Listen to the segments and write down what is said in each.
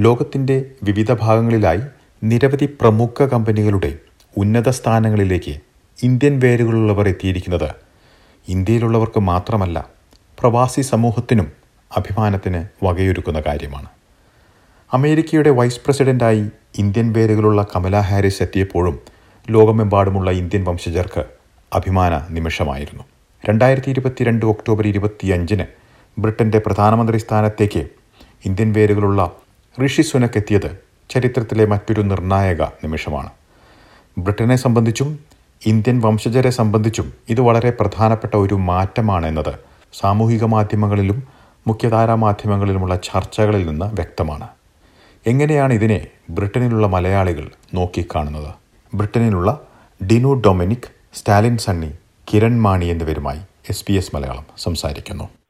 ലോകത്തിന്റെ വിവിധ ഭാഗങ്ങളിലായി നിരവധി പ്രമുഖ കമ്പനികളുടെ ഉന്നത സ്ഥാനങ്ങളിലേക്ക് ഇന്ത്യൻ വേരുകളുള്ളവർ എത്തിയിരിക്കുന്നത് ഇന്ത്യയിലുള്ളവർക്ക് മാത്രമല്ല പ്രവാസി സമൂഹത്തിനും അഭിമാനത്തിന് വകയൊരുക്കുന്ന കാര്യമാണ്. അമേരിക്കയുടെ വൈസ് പ്രസിഡന്റായി ഇന്ത്യൻ വേരുകളുള്ള കമല ഹാരിസ് എത്തിയപ്പോഴും ലോകമെമ്പാടുമുള്ള ഇന്ത്യൻ വംശജർക്ക് അഭിമാന നിമിഷമായിരുന്നു. രണ്ടായിരത്തി ഇരുപത്തിരണ്ട് ഒക്ടോബർ ഇരുപത്തിയഞ്ചിന് ബ്രിട്ടന്റെ പ്രധാനമന്ത്രി സ്ഥാനത്തേക്ക് ഇന്ത്യൻ വേരുകളുള്ള ഋഷി സുനക് എത്തിയത് ചരിത്രത്തിലെ മറ്റൊരു നിർണായക നിമിഷമാണ്. ബ്രിട്ടനെ സംബന്ധിച്ചും ഇന്ത്യൻ വംശജരെ സംബന്ധിച്ചും ഇത് വളരെ പ്രധാനപ്പെട്ട ഒരു മാറ്റമാണ് എന്നത് സാമൂഹിക മാധ്യമങ്ങളിലും മുഖ്യധാരാ മാധ്യമങ്ങളിലുമുള്ള ചർച്ചകളിൽ നിന്ന് വ്യക്തമാണ്. എങ്ങനെയാണ് ഇതിനെ ബ്രിട്ടനിലുള്ള മലയാളികൾ നോക്കിക്കാണുന്നത്? ബ്രിട്ടനിലുള്ള ഡിനു ഡൊമിനിക് സ്റ്റാലിൻ സണ്ണി കിരൺ മാണി എന്നിവരുമായി എസ് മലയാളം സംസാരിക്കുന്നു.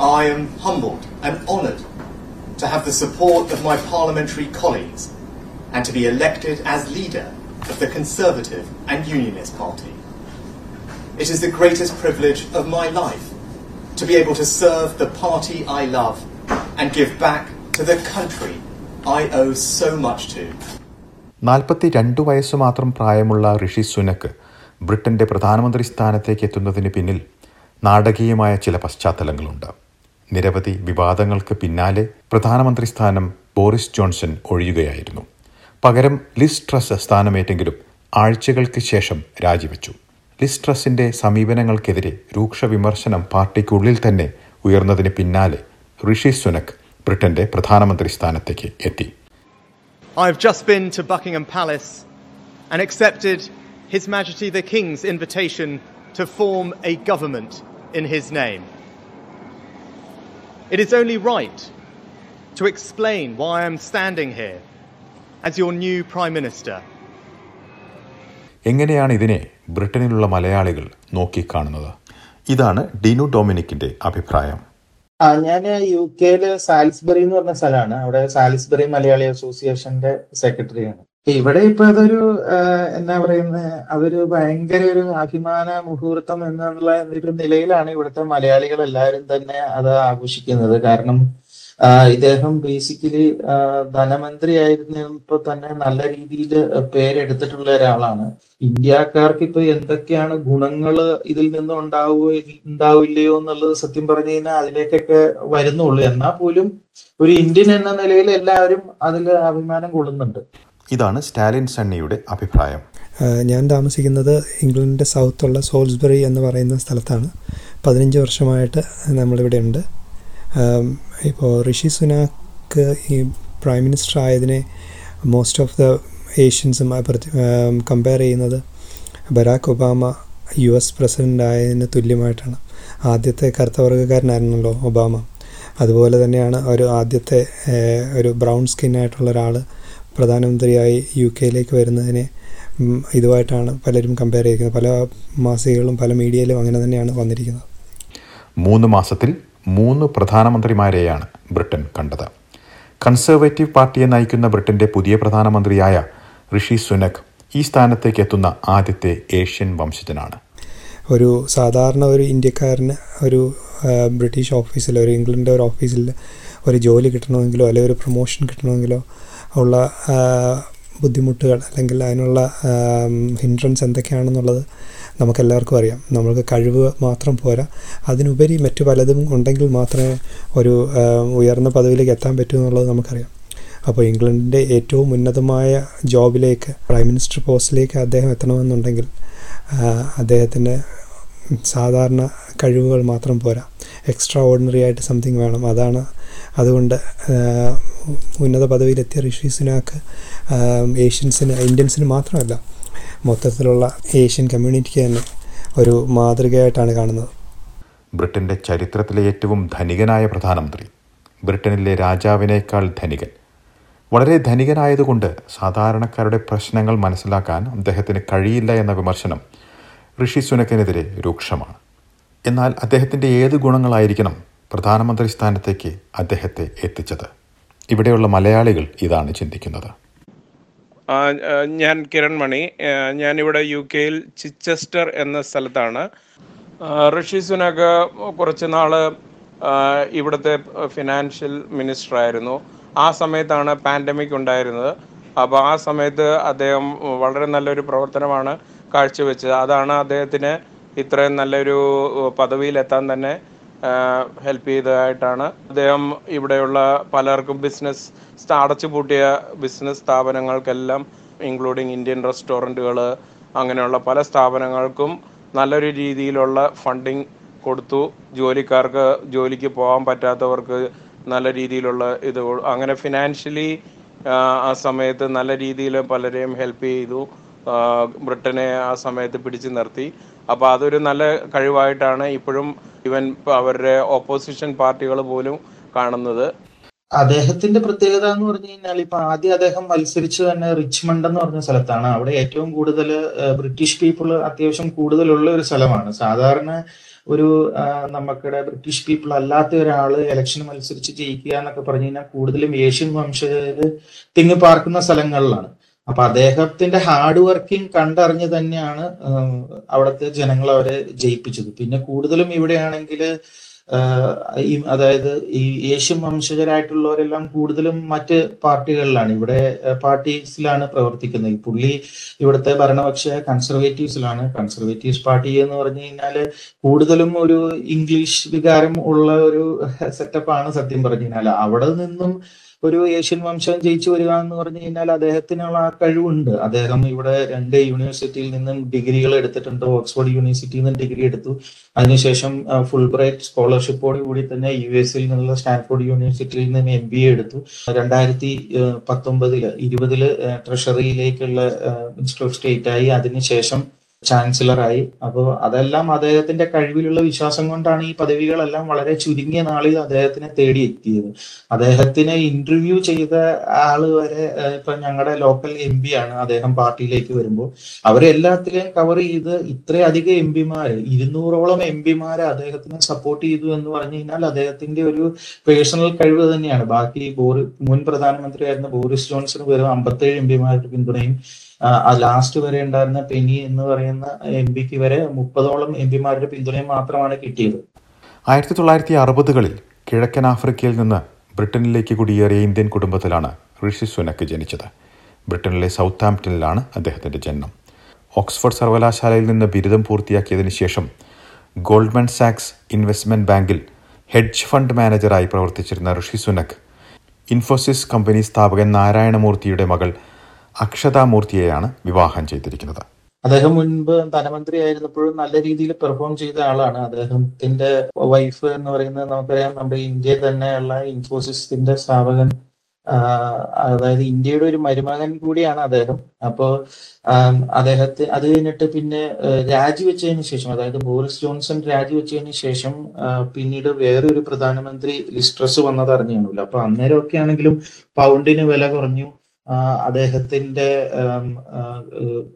I am humbled and honoured to have the support of my parliamentary colleagues and to be elected as leader of the Conservative and Unionist Party. It is the greatest privilege of my life to be able to serve the party I love and give back to the country I owe so much to. നാൽപ്പത്തി രണ്ട് വയസ്സ് മാത്രം പ്രായമുള്ള ഋഷി സുനക്ക് ബ്രിട്ടന്റെ പ്രധാനമന്ത്രി സ്ഥാനത്തേക്ക് എത്തുന്നതിന് പിന്നിൽ നാടകീയമായ ചില പശ്ചാത്തലങ്ങളുണ്ട് നിരവധി വിവാദങ്ങൾക്ക് പിന്നാലെ പ്രധാനമന്ത്രി സ്ഥാനം ബോറിസ് ജോൺസൺ ഒഴിയുകയായിരുന്നു. പകരം ലിസ് ട്രസ് സ്ഥാനമേറ്റെങ്കിലും ആഴ്ചകൾക്ക് ശേഷം രാജിവെച്ചു. ലിസ് ട്രസിന്റെ സമീപനങ്ങൾക്കെതിരെ രൂക്ഷ വിമർശനം പാർട്ടിക്കുള്ളിൽ തന്നെ ഉയർന്നതിന് പിന്നാലെ ഋഷി സുനക് ബ്രിട്ടന്റെ പ്രധാനമന്ത്രി സ്ഥാനത്തേക്ക് എത്തി. I've just been to Buckingham Palace and accepted His Majesty the King's invitation to form a government in his name. It is only right to explain why I am standing here as your new Prime Minister. എങ്ങനെയാണ് ഇതിനെ ബ്രിട്ടനിലുള്ള മലയാളികൾ നോക്കിക്കാണുന്നത്? ഇതാണ് ഡിനു ഡൊമിനിക്കിന്റെ അഭിപ്രായം. ആ ഞാൻ U കെയിൽ സാലിസ്ബറി എന്ന് പറഞ്ഞ സ്ഥലമാണ്. അവിടെ സാലിസ്ബറി മലയാളി അസോസിയേഷന്റെ സെക്രട്ടറിയാണ്. ഇവിടെ ഇപ്പൊ അതൊരു എന്നാ പറയുന്നത് അതൊരു ഭയങ്കര ഒരു അഭിമാന മുഹൂർത്തം എന്നുള്ള ഒരു നിലയിലാണ് ഇവിടുത്തെ മലയാളികൾ എല്ലാവരും തന്നെ അത് ആഘോഷിക്കുന്നത്. കാരണം ഇദ്ദേഹം ബേസിക്കലി ധനമന്ത്രി ആയിരുന്നപ്പോ തന്നെ നല്ല രീതിയിൽ പേരെടുത്തിട്ടുള്ള ഒരാളാണ്. ഇന്ത്യക്കാർക്ക് ഇപ്പൊ എന്തൊക്കെയാണ് ഗുണങ്ങൾ ഇതിൽ നിന്ന് ഉണ്ടാവുകയോ ഉണ്ടാവില്ലയോ എന്നുള്ളത് സത്യം പറഞ്ഞു കഴിഞ്ഞാൽ അതിലേക്കൊക്കെ വരുന്നുള്ളൂ. എന്നാൽ പോലും ഒരു ഇന്ത്യൻ എന്ന നിലയിൽ എല്ലാവരും അതിൽ അഭിമാനം കൊള്ളുന്നുണ്ട്. ഇതാണ് സ്റ്റാലിൻ സണ്ണിയുടെ അഭിപ്രായം. ഞാൻ താമസിക്കുന്നത് ഇംഗ്ലണ്ടിന്റെ സൗത്തുള്ള സോൾസ്ബറി എന്ന് പറയുന്ന സ്ഥലത്താണ്. പതിനഞ്ച് വർഷമായിട്ട് നമ്മളിവിടെ ഉണ്ട്. ഇപ്പോൾ ഋഷി സുനാക്ക് ഈ പ്രൈം മിനിസ്റ്റർ ആയതിനെ മോസ്റ്റ് ഓഫ് ദ ഏഷ്യൻസും കമ്പയർ ചെയ്യുന്നത് ബരാക് ഒബാമ യു എസ് പ്രസിഡന്റ് ആയതിന് തുല്യമായിട്ടാണ്. ആദ്യത്തെ കറുത്ത കറുത്തവർഗക്കാരനായിരുന്നല്ലോ ഒബാമ. അതുപോലെ തന്നെയാണ് ഒരു ആദ്യത്തെ ഒരു ബ്രൗൺ സ്കിന്നായിട്ടുള്ള ഒരാൾ പ്രധാനമന്ത്രിയായി യു കെയിലേക്ക് വരുന്നതിനെ ഇതുമായിട്ടാണ് പലരും കമ്പയർ ചെയ്യുന്നത് പല മാസികകളും പല മീഡിയയിലും അങ്ങനെ തന്നെയാണ് വന്നിരിക്കുന്നത്. മൂന്ന് മാസത്തിൽ മൂന്ന് പ്രധാനമന്ത്രിമാരെയാണ് ബ്രിട്ടൻ കണ്ടത്. കൺസർവേറ്റീവ് പാർട്ടിയെ നയിക്കുന്ന ബ്രിട്ടന്റെ പുതിയ പ്രധാനമന്ത്രിയായ ഋഷി സുനക് ഈ സ്ഥാനത്തേക്ക് എത്തുന്ന ആദ്യത്തെ ഏഷ്യൻ വംശജനാണ്. ഒരു സാധാരണ ഒരു ഇന്ത്യക്കാരന് ഒരു ബ്രിട്ടീഷ് ഓഫീസിൽ ഒരു ഇംഗ്ലണ്ടിന്റെ ഒരു ഓഫീസിൽ ഒരു ജോലി കിട്ടണമെങ്കിലോ അല്ലെങ്കിൽ ഒരു പ്രൊമോഷൻ കിട്ടണമെങ്കിലോ ഉള്ള ബുദ്ധിമുട്ടുകൾ അല്ലെങ്കിൽ അതിനുള്ള ഹിൻഡ്രൻസ് എന്തൊക്കെയാണെന്നുള്ളത് നമുക്കെല്ലാവർക്കും അറിയാം. നമ്മൾക്ക് കഴിവ് മാത്രം പോരാ. അതിനുപരി മറ്റു പലതും ഉണ്ടെങ്കിൽ മാത്രമേ ഒരു ഉയർന്ന പദവിയിലേക്ക് എത്താൻ പറ്റൂ എന്നുള്ളത് നമുക്കറിയാം. അപ്പോൾ ഇംഗ്ലണ്ടിന്റെ ഏറ്റവും ഉന്നതമായ ജോബിലേക്ക് പ്രൈം മിനിസ്റ്റർ പോസ്റ്റിലേക്ക് അദ്ദേഹം എത്തണമെന്നുണ്ടെങ്കിൽ അദ്ദേഹത്തിന് സാധാരണ കഴിവുകൾ മാത്രം പോരാ. എക്സ്ട്രാ ഓർഡിനറി ആയിട്ട് സംതിങ് വേണം. അതാണ് അതുകൊണ്ട് ഉന്നത പദവിയിലെത്തിയ ഋഷി സുനാക്ക് ഏഷ്യൻസിന് ഇന്ത്യൻസിന് മാത്രമല്ല മൊത്തത്തിലുള്ള ഏഷ്യൻ കമ്മ്യൂണിറ്റിക്ക് തന്നെ ഒരു മാതൃകയായിട്ടാണ് കാണുന്നത്. ബ്രിട്ടന്റെ ചരിത്രത്തിലെ ഏറ്റവും ധനികനായ പ്രധാനമന്ത്രി ബ്രിട്ടനിലെ രാജാവിനേക്കാൾ ധനികൻ. വളരെ ധനികനായതുകൊണ്ട് സാധാരണക്കാരുടെ പ്രശ്നങ്ങൾ മനസ്സിലാക്കാൻ അദ്ദേഹത്തിന് കഴിയില്ല എന്ന വിമർശനം ഋഷി സുനക്കിനെതിരെ രൂക്ഷമാണ്. എന്നാൽ അദ്ദേഹത്തിന്റെ ഏത് ഗുണങ്ങളായിരിക്കണം പ്രധാനമന്ത്രി സ്ഥാനത്തേക്ക് അദ്ദേഹത്തെ എത്തിച്ചത്. ഇവിടെയുള്ള മലയാളികൾ ഇതാണ് ചിന്തിക്കുന്നത്. ഞാൻ കിരൺ മണി. ഞാനിവിടെ യു കെയിൽ ചിച്ചസ്റ്റർ എന്ന സ്ഥലത്താണ്. ഋഷി സുനക് കുറച്ച് നാൾ ഇവിടുത്തെ ഫിനാൻഷ്യൽ മിനിസ്റ്റർ ആയിരുന്നു. ആ സമയത്താണ് പാൻഡമിക് ഉണ്ടായിരുന്നത്. അപ്പോൾ ആ സമയത്ത് അദ്ദേഹം വളരെ നല്ലൊരു പ്രവർത്തനമാണ് കാഴ്ചവെച്ചത്. അതാണ് അദ്ദേഹത്തിന് ഇത്രയും നല്ലൊരു പദവിയിലെത്താൻ തന്നെ ഹെൽപ്പ് ചെയ്തതായിട്ടാണ്. അദ്ദേഹം ഇവിടെയുള്ള പലർക്കും ബിസിനസ് അടച്ചുപൂട്ടിയ ബിസിനസ് സ്ഥാപനങ്ങൾക്കെല്ലാം ഇൻക്ലൂഡിങ് ഇന്ത്യൻ റെസ്റ്റോറന്റുകൾ അങ്ങനെയുള്ള പല സ്ഥാപനങ്ങൾക്കും നല്ലൊരു രീതിയിലുള്ള ഫണ്ടിങ് കൊടുത്തു. ജോലിക്കാർക്ക് ജോലിക്ക് പോകാൻ പറ്റാത്തവർക്ക് നല്ല രീതിയിലുള്ള ഇത് അങ്ങനെ ഫിനാൻഷ്യലി ആ സമയത്ത് നല്ല രീതിയിൽ പലരെയും ഹെൽപ്പ് ചെയ്തു. ബ്രിട്ടനെ ആ സമയത്ത് പിടിച്ചു നിർത്തി. അപ്പോൾ അതൊരു നല്ല കഴിവായിട്ടാണ് ഇപ്പോഴും ഇവൻ അവരുടെ ഓപ്പോസിഷൻ പാർട്ടികൾ പോലും കാണുന്നത്. അദ്ദേഹത്തിന്റെ പ്രത്യേകത എന്ന് പറഞ്ഞു കഴിഞ്ഞാൽ ഇപ്പൊ ആദ്യം അദ്ദേഹം മത്സരിച്ചു തന്നെ റിച്ച്മണ്ട് എന്ന് പറഞ്ഞ സ്ഥലത്താണ്. അവിടെ ഏറ്റവും കൂടുതൽ ബ്രിട്ടീഷ് പീപ്പിൾ അത്യാവശ്യം കൂടുതലുള്ള ഒരു സ്ഥലമാണ്. സാധാരണ ഒരു നമുക്കിടെ ബ്രിട്ടീഷ് പീപ്പിൾ അല്ലാത്ത ഒരാൾ ഇലക്ഷൻ മത്സരിച്ച് ജയിക്കുക എന്നൊക്കെ പറഞ്ഞു കഴിഞ്ഞാൽ കൂടുതലും ഏഷ്യൻ വംശജര് തിങ്ങി പാർക്കുന്ന സ്ഥലങ്ങളിലാണ്. അപ്പൊ അദ്ദേഹത്തിന്റെ ഹാർഡ് വർക്കിംഗ് കണ്ടറിഞ്ഞ് തന്നെയാണ് അവിടുത്തെ ജനങ്ങൾ അവരെ ജയിപ്പിച്ചത്. പിന്നെ കൂടുതലും ഇവിടെയാണെങ്കിൽ ഈ അതായത് ഈ ഏഷ്യൻ വംശജരായിട്ടുള്ളവരെല്ലാം കൂടുതലും മറ്റ് പാർട്ടികളിലാണ്. ഇവിടെ പാർട്ടീസിലാണ് പ്രവർത്തിക്കുന്നത്. പുള്ളി ഇവിടുത്തെ ഭരണപക്ഷ കൺസർവേറ്റീവ്സിലാണ്. കൺസർവേറ്റീവ്സ് പാർട്ടി എന്ന് പറഞ്ഞു കഴിഞ്ഞാൽ കൂടുതലും ഒരു ഇംഗ്ലീഷ് വികാരം ഉള്ള ഒരു സെറ്റപ്പാണ് സത്യം പറഞ്ഞു കഴിഞ്ഞാൽ. അവിടെ നിന്നും ഒരു ഏഷ്യൻ വംശം ജയിച്ചു വരിക എന്ന് പറഞ്ഞു കഴിഞ്ഞാൽ അദ്ദേഹത്തിനുള്ള ആ കഴിവുണ്ട്. അദ്ദേഹം ഇവിടെ രണ്ട് യൂണിവേഴ്സിറ്റിയിൽ നിന്നും ഡിഗ്രികൾ എടുത്തിട്ടുണ്ട്. ഓക്സ്ഫോർഡ് യൂണിവേഴ്സിറ്റിയിൽ നിന്ന് ഡിഗ്രി എടുത്തു. അതിനുശേഷം ഫുൾ ബ്രൈറ്റ് സ്കോളർഷിപ്പോട് കൂടി തന്നെ യു എസിൽ നിന്നുള്ള സ്റ്റാൻഫോർഡ് യൂണിവേഴ്സിറ്റിയിൽ നിന്ന് എം ബി എ എടുത്തു. രണ്ടായിരത്തി പത്തൊമ്പതിൽ ഇരുപതിൽ ട്രഷറിയിലേക്കുള്ള മിനിസ്റ്റർ ഓഫ് സ്റ്റേറ്റ് ആയി. അതിനുശേഷം ചാൻസലറായി അപ്പോൾ അതെല്ലാം അദ്ദേഹത്തിന്റെ കഴിവിലുള്ള വിശ്വാസം കൊണ്ടാണ് ഈ പദവികളെല്ലാം വളരെ ചുരുങ്ങിയ നാളിൽ അദ്ദേഹത്തിനെ തേടിയെത്തിയത് അദ്ദേഹത്തിനെ ഇന്റർവ്യൂ ചെയ്ത ആൾ വരെ ഇപ്പൊ ഞങ്ങളുടെ ലോക്കൽ എം പി ആണ് അദ്ദേഹം പാർട്ടിയിലേക്ക് വരുമ്പോൾ. അവരെല്ലാത്തിലെയും കവർ ചെയ്ത് ഇത്രയധികം എം പിമാര് ഇരുന്നൂറോളം എം പിമാരെ അദ്ദേഹത്തിനെ സപ്പോർട്ട് ചെയ്തു എന്ന് പറഞ്ഞു കഴിഞ്ഞാൽ അദ്ദേഹത്തിന്റെ ഒരു പേഴ്സണൽ കഴിവ് തന്നെയാണ്. ബാക്കി ബോറി മുൻ പ്രധാനമന്ത്രിയായിരുന്ന ബോറിസ് ജോൺസൺ വെറും അമ്പത്തേഴ് എം പിമാരുടെ പിന്തുണയും ലാസ്റ്റ് വരെ ഉണ്ടായിരുന്ന പെനി എന്ന് എം പിക്ക് വരെ മുപ്പതോളം എം പിമാരുടെ പിന്തുണയും മാത്രമാണ് കിട്ടിയത്. ആയിരത്തി തൊള്ളായിരത്തി അറുപതുകളിൽ കിഴക്കൻ ആഫ്രിക്കയിൽ നിന്ന് ബ്രിട്ടനിലേക്ക് കുടിയേറിയ ഇന്ത്യൻ കുടുംബത്തിലാണ് ഋഷി സുനക്ക് ജനിച്ചത്. ബ്രിട്ടനിലെ സൗത്ത് ആംപ്റ്റനിലാണ് അദ്ദേഹത്തിന്റെ ജന്മം ഓക്സ്ഫോർഡ് സർവകലാശാലയിൽ നിന്ന് ബിരുദം പൂർത്തിയാക്കിയതിനു ശേഷം ഗോൾഡ്മൻ സാക്സ് ഇൻവെസ്റ്റ്മെന്റ് ബാങ്കിൽ ഹെഡ്ജ് ഫണ്ട് മാനേജറായി പ്രവർത്തിച്ചിരുന്ന ഋഷി സുനക് ഇൻഫോസിസ് കമ്പനി സ്ഥാപകൻ നാരായണമൂർത്തിയുടെ മകൾ അക്ഷതാമൂർത്തിയെയാണ് വിവാഹം ചെയ്തിരിക്കുന്നത്. അദ്ദേഹം മുൻപ് ധനമന്ത്രി ആയിരുന്നപ്പോഴും നല്ല രീതിയിൽ പെർഫോം ചെയ്ത ആളാണ്. അദ്ദേഹത്തിന്റെ വൈഫ് എന്ന് പറയുന്നത് നമുക്കറിയാം. നമ്മുടെ ഇന്ത്യയിൽ തന്നെയുള്ള ഇൻഫോസിസിന്റെ സ്ഥാപകൻ അതായത് ഇന്ത്യയുടെ ഒരു മരുമകൻ കൂടിയാണ് അദ്ദേഹം. അപ്പോ അദ്ദേഹത്തെ അത് കഴിഞ്ഞിട്ട് പിന്നെ രാജിവെച്ചതിന് ശേഷം അതായത് ബോറിസ് ജോൺസൺ രാജിവെച്ചതിന് ശേഷം പിന്നീട് വേറൊരു പ്രധാനമന്ത്രി ലിസ്ട്രസ് വന്നത് അറിഞ്ഞാണല്ലോ അപ്പൊ അന്നേരമൊക്കെ ആണെങ്കിലും പൗണ്ടിന് വില കുറഞ്ഞു. അദ്ദേഹത്തിന്റെ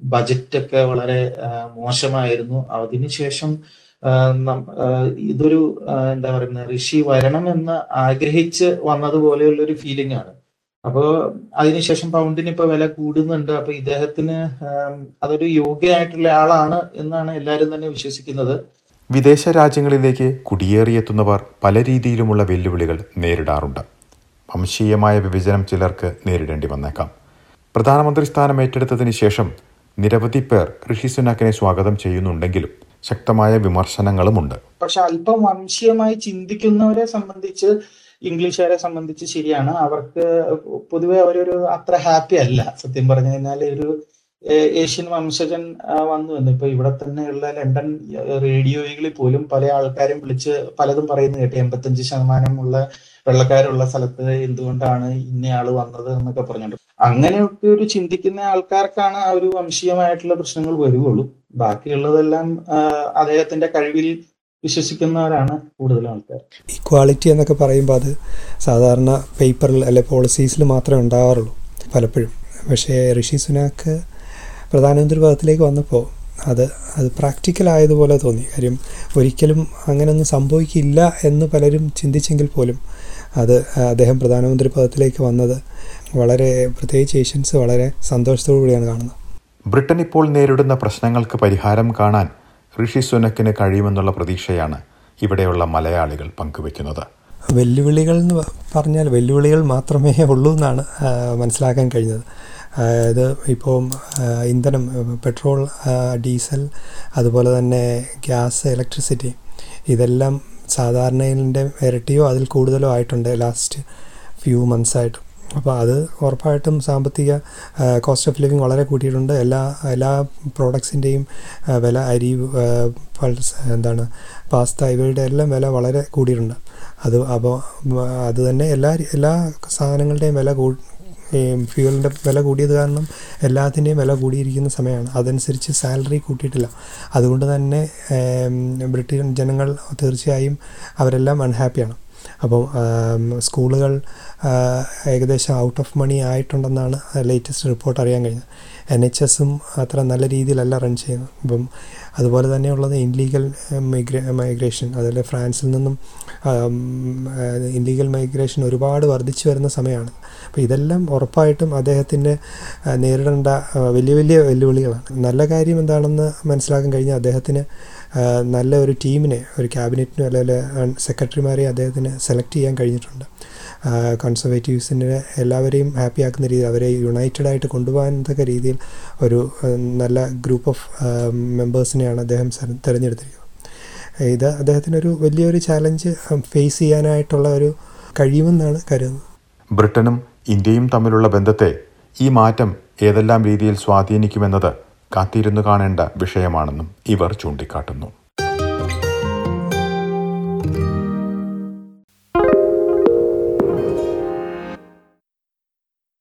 ബജറ്റ് ഒക്കെ വളരെ മോശമായിരുന്നു. അതിനുശേഷം ഇതൊരു എന്താ പറയുന്ന ഋഷി വരണമെന്ന് ആഗ്രഹിച്ച് വന്നതുപോലെയുള്ള ഒരു ഫീലിംഗ് ആണ്. അപ്പോ അതിനുശേഷം പൗണ്ടിന് ഇപ്പൊ വില കൂടുന്നുണ്ട്. അപ്പൊ ഇദ്ദേഹത്തിന് അതൊരു യോഗ്യനായിട്ടുള്ള ആളാണ് എന്നാണ് എല്ലാവരും തന്നെ വിശ്വസിക്കുന്നത്. വിദേശ രാജ്യങ്ങളിലേക്ക് കുടിയേറിയെത്തുന്നവർ പല രീതിയിലുമുള്ള വെല്ലുവിളികൾ നേരിടാറുണ്ട്. വംശീയമായ വിഭജനം ചിലർക്ക് നേരിടേണ്ടി വന്നേക്കാം. പ്രധാനമന്ത്രി സ്ഥാനം ഏറ്റെടുത്തതിന് ശേഷം നിരവധി പേർ ഋഷി സുനാക്കിനെ സ്വാഗതം ചെയ്യുന്നുണ്ടെങ്കിലും ശക്തമായ വിമർശനങ്ങളുമുണ്ട്. പക്ഷെ അല്പം വംശീയമായി ചിന്തിക്കുന്നവരെ സംബന്ധിച്ച് ഇംഗ്ലീഷുകാരെ സംബന്ധിച്ച് ശരിയാണ്. അവർക്ക് പൊതുവെ അവരൊരു അത്ര ഹാപ്പി അല്ല. സത്യം പറഞ്ഞു കഴിഞ്ഞാൽ ഒരു ഏഷ്യൻ വംശജൻ വന്നു എന്ന്. ഇപ്പൊ ഇവിടെ തന്നെയുള്ള ലണ്ടൻ റേഡിയോകളിൽ പോലും പല ആൾക്കാരും വിളിച്ച് പലതും പറയുന്നത് കേട്ട്. എൺപത്തഞ്ച് ശതമാനമുള്ള വെള്ളക്കാരുള്ള സ്ഥലത്ത് എന്തുകൊണ്ടാണ് ഇന്നയാൾ വന്നത് എന്നൊക്കെ പറഞ്ഞിട്ട്. അങ്ങനെയൊക്കെ ഒരു ചിന്തിക്കുന്ന ആൾക്കാർക്കാണ് ആ ഒരു വംശീയമായിട്ടുള്ള പ്രശ്നങ്ങൾ വരുവുള്ളൂ. ബാക്കിയുള്ളതെല്ലാം അദ്ദേഹത്തിന്റെ കഴിവിൽ വിശ്വസിക്കുന്നവരാണ് കൂടുതൽ ആൾക്കാർ. ഇക്വാളിറ്റി എന്നൊക്കെ പറയുമ്പോൾ അത് സാധാരണ പേപ്പറിൽ അല്ലെ പോളിസീസിൽ മാത്രമേ ഉണ്ടാവാറുള്ളൂ പലപ്പോഴും. പക്ഷേ ഋഷി സുനാക്ക് പ്രധാനമന്ത്രി പദത്തിലേക്ക് വന്നപ്പോൾ അത് അത് പ്രാക്ടിക്കൽ ആയതുപോലെ തോന്നി. കാര്യം ഒരിക്കലും അങ്ങനെയൊന്നും സംഭവിക്കില്ല എന്ന് പലരും ചിന്തിച്ചെങ്കിൽ പോലും അത് അദ്ദേഹം പ്രധാനമന്ത്രി പദത്തിലേക്ക് വന്നത് വളരെ പ്രത്യേകിച്ച് ഏഷ്യൻസ് വളരെ സന്തോഷത്തോടു കൂടിയാണ് കാണുന്നത്. ബ്രിട്ടൻ ഇപ്പോൾ നേരിടുന്ന പ്രശ്നങ്ങൾക്ക് പരിഹാരം കാണാൻ ഋഷി സുനക്കിന് കഴിയുമെന്നുള്ള പ്രതീക്ഷയാണ് ഇവിടെയുള്ള മലയാളികൾ പങ്കുവെക്കുന്നത്. വെല്ലുവിളികൾ എന്ന് പറഞ്ഞാൽ വെല്ലുവിളികൾ മാത്രമേ ഉള്ളൂ എന്നാണ് മനസ്സിലാക്കാൻ കഴിഞ്ഞത്. അതായത് ഇപ്പോൾ ഇന്ധനം പെട്രോൾ ഡീസൽ അതുപോലെ തന്നെ ഗ്യാസ് ഇലക്ട്രിസിറ്റി ഇതെല്ലാം സാധാരണയിലിന്റെ ഇരട്ടിയോ അതിൽ കൂടുതലോ ആയിട്ടുണ്ട് ലാസ്റ്റ് ഫ്യൂ മന്ത്സായിട്ട്. അപ്പോൾ അത് ഉറപ്പായിട്ടും സാമ്പത്തിക കോസ്റ്റ് ഓഫ് ലിവിങ് വളരെ കൂട്ടിയിട്ടുണ്ട്. എല്ലാ എല്ലാ പ്രോഡക്ട്സിന്റെയും വില അരി പൾസ് എന്താണ് പാസ്ത ഇവയുടെ എല്ലാം വില വളരെ കൂടിയിട്ടുണ്ട്. അത് അപ്പോൾ അതുതന്നെ എല്ലാ എല്ലാ സാധനങ്ങളുടെയും വില ഫ്യൂവലിന്റെ വില കൂടിയത് കാരണം എല്ലാത്തിന്റെയും വില കൂടിയിരിക്കുന്ന സമയമാണ്. അതനുസരിച്ച് സാലറി കൂട്ടിയിട്ടില്ല. അതുകൊണ്ട് തന്നെ ബ്രിട്ടീഷ് ജനങ്ങൾ തീർച്ചയായും അവരെല്ലാം അൺഹാപ്പിയാണ് അപ്പോൾ സ്കൂളുകൾ ഏകദേശം ഔട്ട് ഓഫ് മണി ആയിട്ടുണ്ടെന്നാണ് ലേറ്റസ്റ്റ് റിപ്പോർട്ട് അറിയാൻ കഴിഞ്ഞത്. എൻ എച്ച് എസും അത്ര നല്ല രീതിയിലല്ല റൺ ചെയ്യുന്നത്. അപ്പം അതുപോലെ തന്നെയുള്ളത് ഇൻലീഗൽ മൈഗ്രേ മൈഗ്രേഷൻ അതുപോലെ ഫ്രാൻസിൽ നിന്നും ഇൻലീഗൽ മൈഗ്രേഷൻ ഒരുപാട് വർദ്ധിച്ചു വരുന്ന സമയമാണ്. അപ്പോൾ ഇതെല്ലാം ഉറപ്പായിട്ടും അദ്ദേഹത്തിന് നേരിടേണ്ട വലിയ വലിയ വെല്ലുവിളികളാണ്. നല്ല കാര്യം എന്താണെന്ന് മനസ്സിലാക്കാൻ കഴിഞ്ഞാൽ അദ്ദേഹത്തിന് നല്ല ഒരു ടീമിനെ ഒരു ക്യാബിനറ്റിനും അല്ലെങ്കിൽ സെക്രട്ടറിമാരെ അദ്ദേഹത്തിന് സെലക്ട് ചെയ്യാൻ കഴിഞ്ഞിട്ടുണ്ട്. കൺസർവേറ്റീവ്സിന്റെ എല്ലാവരെയും ഹാപ്പി ആക്കുന്ന രീതിയിൽ അവരെ യുണൈറ്റഡ് ആയിട്ട് കൊണ്ടുപോകാൻ തക്ക രീതിയിൽ ഒരു നല്ല ഗ്രൂപ്പ് ഓഫ് മെമ്പേഴ്സിനെയാണ് അദ്ദേഹം തിരഞ്ഞെടുത്തിരിക്കുന്നത്. ഇത് അദ്ദേഹത്തിനൊരു വലിയൊരു ചാലഞ്ച് ഫേസ് ചെയ്യാനായിട്ടുള്ള ഒരു കഴിയുമെന്നാണ് കരുതുന്നത്. ബ്രിട്ടനും ഇന്ത്യയും തമ്മിലുള്ള ബന്ധത്തെ ഈ മാറ്റം ഏതെല്ലാം രീതിയിൽ സ്വാധീനിക്കുമെന്നത് കാത്തിരുന്നു കാണേണ്ട വിഷയമാണെന്നും ഇവർ ചൂണ്ടിക്കാട്ടുന്നു